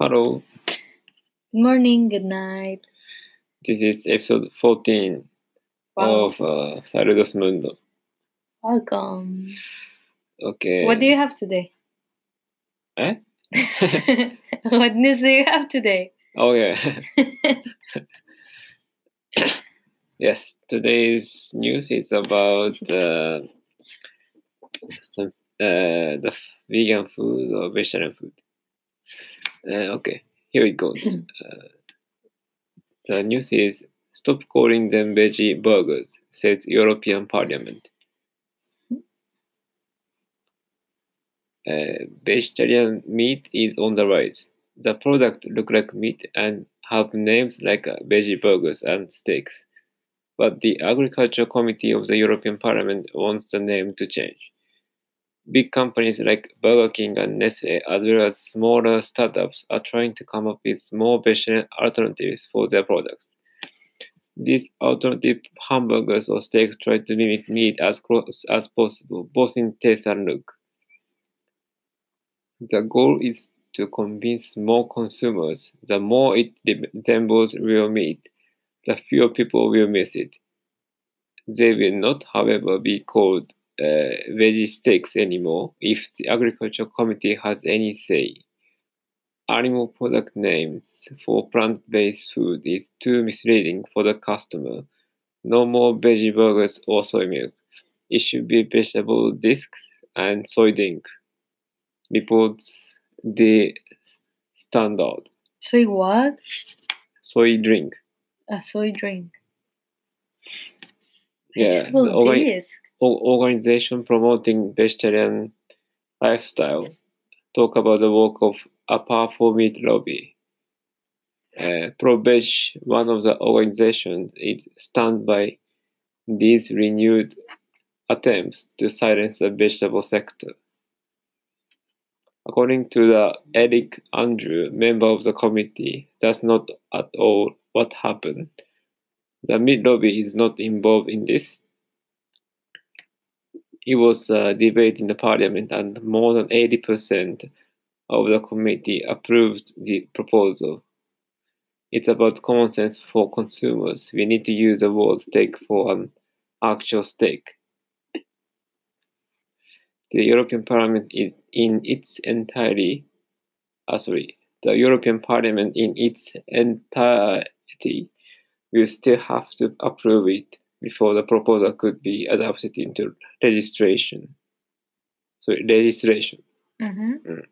Hello, Good morning, good night. this is episode 14 Wow. of uh, Saludos Mundo. Welcome. Okay. What do you have today? Eh? what news do you have today? Oh, yeah. yes, today's news is about uh, some uh, the vegan food or vegetarian food. Uh, okay, here it goes. uh, the news is stop calling them veggie burgers, says European Parliament. Uh, vegetarian meat is on the rise. The product look like meat and have names like uh, veggie burgers and steaks. But the Agriculture Committee of the European Parliament wants the name to change. Big companies like Burger King and Nestle, as well as smaller startups, are trying to come up with more vegetarian alternatives for their products. These alternative hamburgers or steaks try to mimic meat as close as possible, both in taste and look. The goal is to convince more consumers The more it resembles real meat, the fewer people will miss it. They will not, however, be called uh, veggie steaks anymore if the Agriculture Committee has any say. Animal product names for plant based food is too misleading for the customer. No more veggie burgers or soy milk. It should be vegetable discs and soy drink reports the standard Soy what? soy drink. A soy drink. Vegetable organ- disc. O- organization promoting vegetarian lifestyle talk about the work of a powerful meat lobby. Uh, Pro-Veg, one of the organizations, is stunned by these renewed attempts to silence the vegetable sector. According to the Eric Andrieu, member of the committee, that's not at all what happened. The meat lobby is not involved in this. It was a debate in the parliament, and more than 80% of the committee approved the proposal. It's about common sense for consumers. We need to use the word steak for an actual steak. The European Parliament in its entirety, uh, sorry, the European Parliament in its entirety will still have to approve it before the proposal could be adopted into registration. So registration. Mm-hmm. Mm.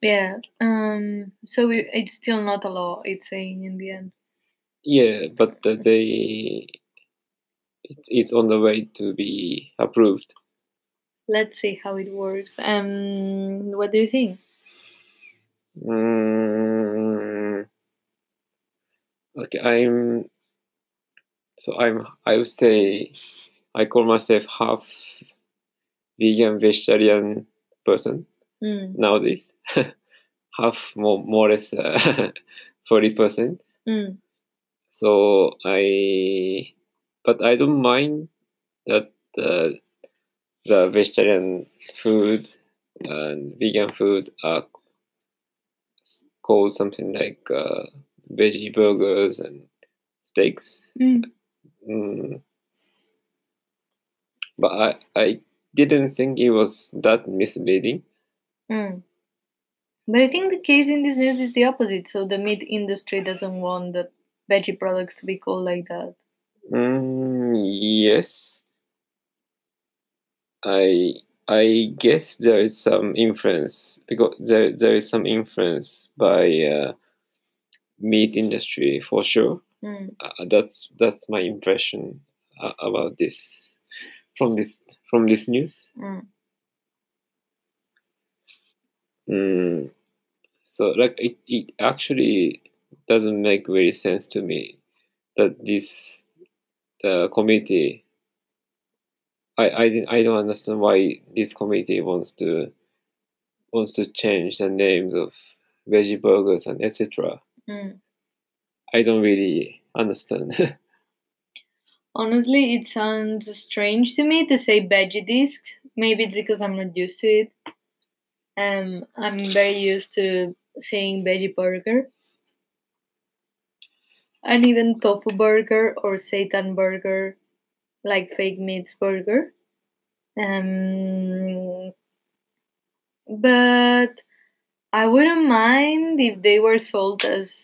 Yeah. Um. So we, it's still not a law. It's saying in the end. Yeah, but uh, they it, it's on the way to be approved. Let's see how it works. Um. What do you think? Mm, okay, I'm so I'm I would say I call myself half vegan vegetarian person Mm. nowadays. half more more or less forty percent. Mm. So I, but I don't mind that uh, the vegetarian food and vegan food are called something like uh, veggie burgers and steaks. Mm. Mm. But I, I didn't think it was that misleading. Mm. But I think the case in this news is the opposite. So the meat industry doesn't want the veggie products to be called like that. Mm, yes. I I guess there is some influence because there there is some influence by uh, meat industry for sure. Mm. Uh, that's that's my impression uh, about this from this from this news. Mm. Mm. So like it, it actually doesn't make very sense to me that this the committee I I, I don't understand why this committee wants to wants to change the names of veggie burgers and etc. Mm. I don't really understand. Honestly, it sounds strange to me to say veggie discs. Maybe it's because I'm not used to it. Um, I'm very used to saying veggie burger. And even tofu burger or seitan burger, like fake meats burger. Um, but I wouldn't mind if they were sold as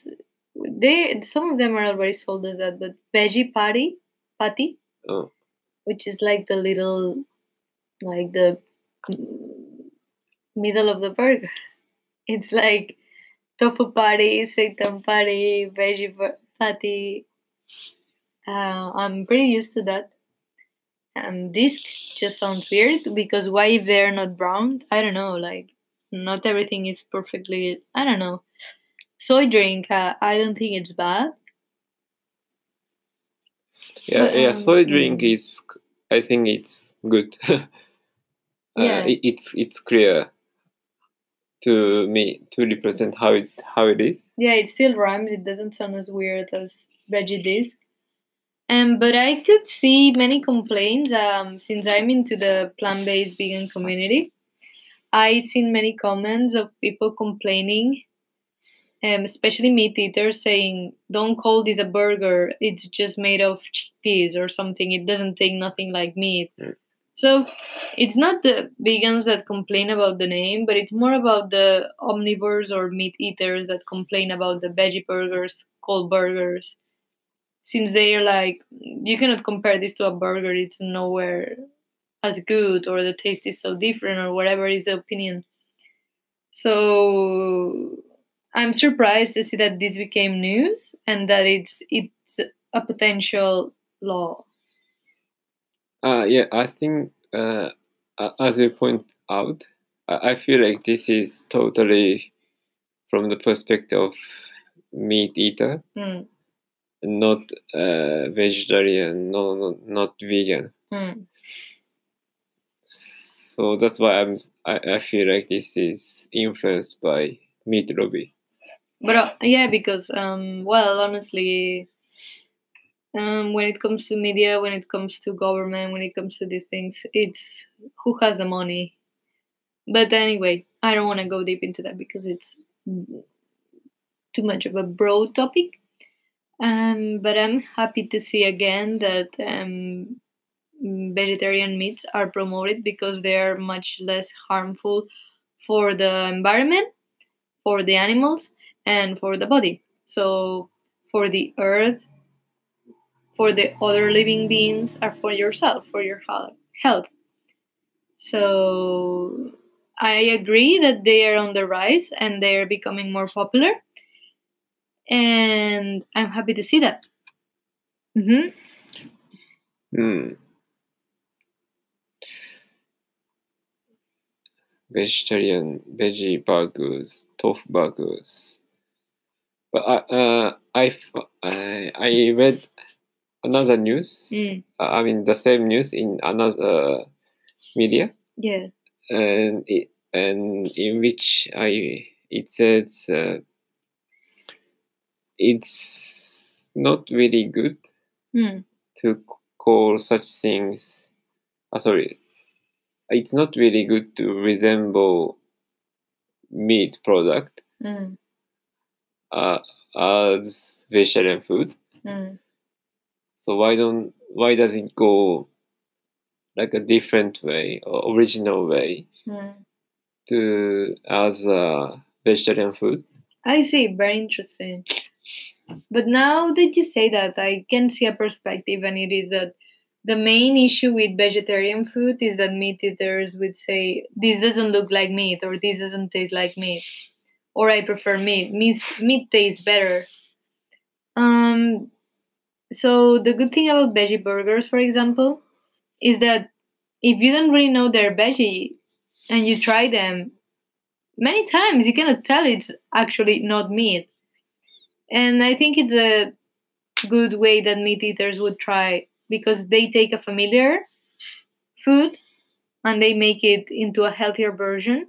they. Some of them are already sold as that, but veggie patty, patty, Oh. which is like the little, like the middle of the burger. It's like tofu patty, seitan patty, veggie patty. Uh, I'm pretty used to that. And this just sounds weird because why if they're not brown? I don't know. Like not everything is perfectly. I don't know. Soy drink. Uh, I don't think it's bad. Yeah, But, yeah. um, Soy drink is. I think it's good. uh, Yeah. it, it's it's clear to me to represent how it how it is. Yeah, it still rhymes. It doesn't sound as weird as veggie disc. Um, but I could see many complaints. Um, since I'm into the plant-based vegan community, I've seen many comments of people complaining, um, especially meat eaters, saying, "Don't call this a burger. It's just made of chickpeas or something. It doesn't take nothing like meat." Mm. So it's not the vegans that complain about the name, but it's more about the omnivores or meat eaters that complain about the veggie burgers called burgers. Since they are like, you cannot compare this to a burger, it's nowhere as good, or the taste is so different, or whatever is the opinion. So I'm surprised to see that this became news and that it's it's a potential law. Uh, yeah, I think uh, as you point out, I feel like this is totally from the perspective of meat eater, Hmm. not uh, vegetarian, no, no, not vegan. Hmm. So that's why I'm I, I feel like this is influenced by meat lobby. But uh, yeah, because um, well, honestly, um, when it comes to media, when it comes to government, when it comes to these things, it's who has the money. But anyway, I don't want to go deep into that because it's too much of a broad topic. Um, but I'm happy to see again that um, vegetarian meats are promoted because they are much less harmful for the environment, for the animals, and for the body. So, for the earth, for the other living beings, and for yourself, for your health. So, I agree that they are on the rise and they are becoming more popular. And I'm happy to see that. hmm Hmm. Vegetarian veggie burgers, tofu burgers. But I, uh, I, I, I read another news. Mm. uh, I mean, the same news in another media, Yeah. and it, and in which I it says uh, it's not really good Mm. to call such things. Uh, sorry, it's not really good to resemble meat product Mm. Uh, as vegetarian food. Mm. So why don't why does it go like a different way or original way Mm. to as a vegetarian food? I see. Very interesting. But now that you say that, I can see a perspective, and it is that the main issue with vegetarian food is that meat eaters would say, This doesn't look like meat, or this doesn't taste like meat, or I prefer meat. Meat, meat tastes better. Um, so, the good thing about veggie burgers, for example, is that if you don't really know they're veggie and you try them, many times you cannot tell it's actually not meat. And I think it's a good way that meat eaters would try because they take a familiar food and they make it into a healthier version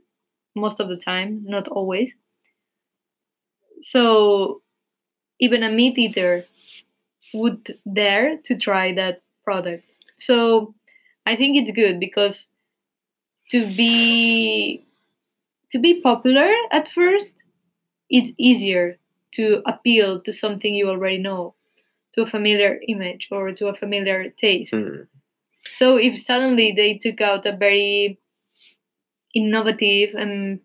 most of the time, not always. So even a meat eater would dare to try that product. So I think it's good because to be to be popular at first it's easier to appeal to something you already know, to a familiar image or to a familiar taste. Mm. So if suddenly they took out a very innovative and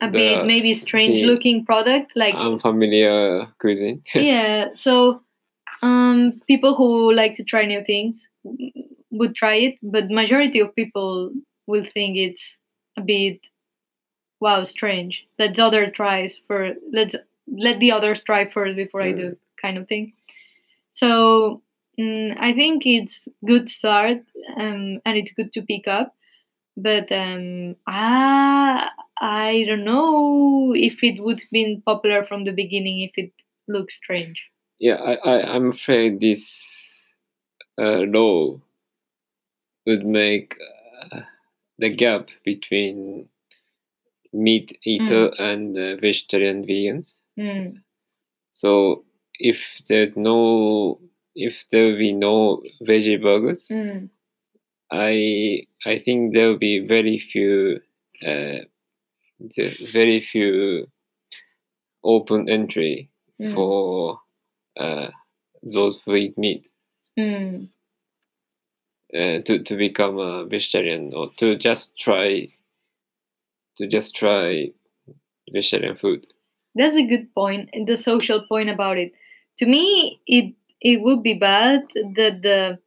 a The- bit maybe strange looking product like Unfamiliar cuisine. yeah so um people who like to try new things would try it but majority of people will think it's a bit wow strange. Let's other tries for let's let the others try first before i do kind of thing. So mm, i think it's good start um, and it's good to pick up but um, I, I don't know if it would have been popular from the beginning if it looks strange. Yeah, I, I, I'm afraid this uh, law would make uh, the gap between meat eater and uh, vegetarian vegans. Mm, So if there's no, if there will be no veggie burgers, mm, I I think there will be very few, uh, very few open entry mm, for uh, those who eat meat. Mm, uh, to to become a vegetarian or to just try to just try vegetarian food. that's a good point the social point about it. To me it it would be bad that the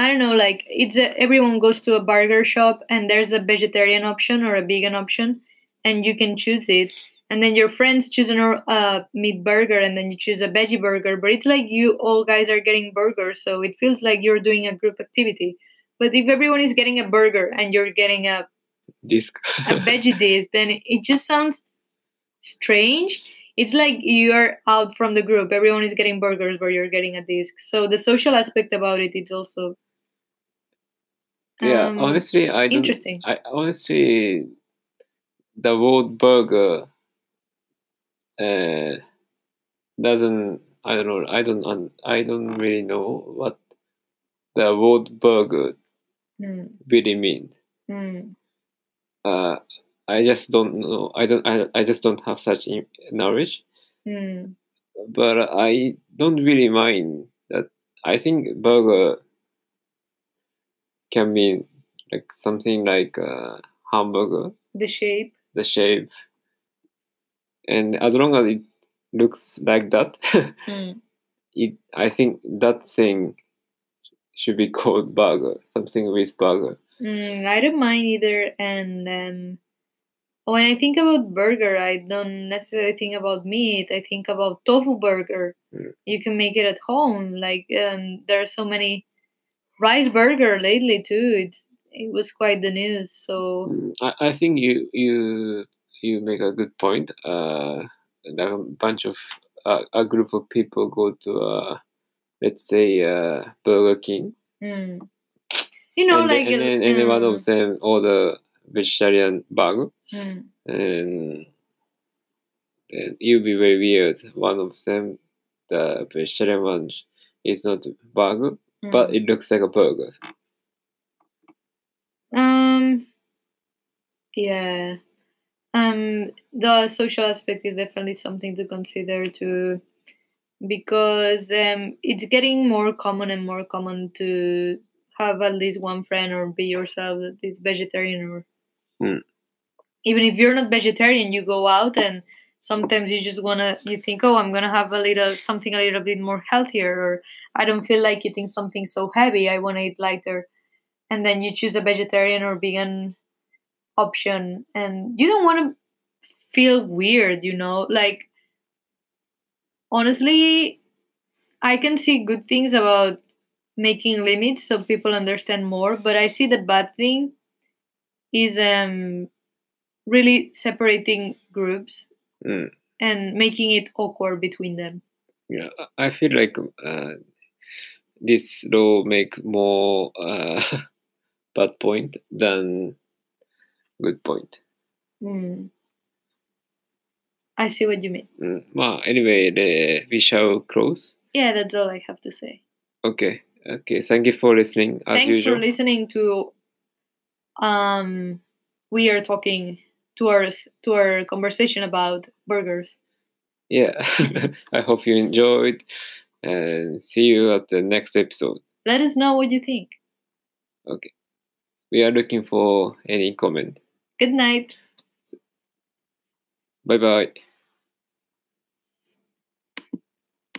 i don't know like it's a, everyone goes to a burger shop and there's a vegetarian option or a vegan option and you can choose it and then your friends choose a uh, meat burger and then you choose a veggie burger but it's like you all guys are getting burgers so it feels like you're doing a group activity but if everyone is getting a burger and you're getting a Disc. a veggie dish, then it just sounds strange. It's like you're out from the group. Everyone is getting burgers, but you're getting a disc. So the social aspect about it is also yeah, um, honestly, I don't. interesting. I honestly, the word burger uh, doesn't. I don't know. I don't. I don't really know what the word burger Mm, really means. mm, Uh, I just don't know. I don't. I, I just don't have such knowledge. mm, But I don't really mind that. I think burger can be like something like a hamburger, the shape. the shape, and as long as it looks like that, Mm, it. I think that thing should be called burger. Something with burger. mm, I don't mind either. And um, when I think about burger, I don't necessarily think about meat. I think about tofu burger. Mm. You can make it at home. Like um, there are so many rice burger lately too. It it was quite the news. So Mm, I, I think you you you make a good point. Uh, a bunch of uh, a group of people go to uh, let's say uh, Burger King, mm. you know, and, like then, and, then, and then one um, of them order vegetarian burger, mm, and and it'll be very weird. One of them, the vegetarian one, is not burger, but mm. it looks like a burger. Um. Yeah. Um. The social aspect is definitely something to consider too, because um, it's getting more common and more common to have at least one friend or be yourself that is vegetarian or Mm. even if you're not vegetarian, you go out and sometimes you just wanna you think, oh, I'm gonna have a little something a little bit more healthier, or I don't feel like eating something so heavy. I wanna eat lighter, and then you choose a vegetarian or vegan option, and you don't want to feel weird, you know, like honestly, I can see good things about making limits so people understand more, but I see the bad thing is um really separating groups Mm. and making it awkward between them. Yeah, I feel like uh, this law make more uh, bad point than good point. Mm. I see what you mean. Mm. Well, anyway, the, we shall close. Yeah, that's all I have to say. Okay, okay. Thank you for listening as Thanks usual. for listening to um we are talking to our to our conversation about burgers. Yeah, I hope you enjoyed and see you at the next episode. Let us know what you think. Okay. We are looking for any comment. Good night. Bye bye.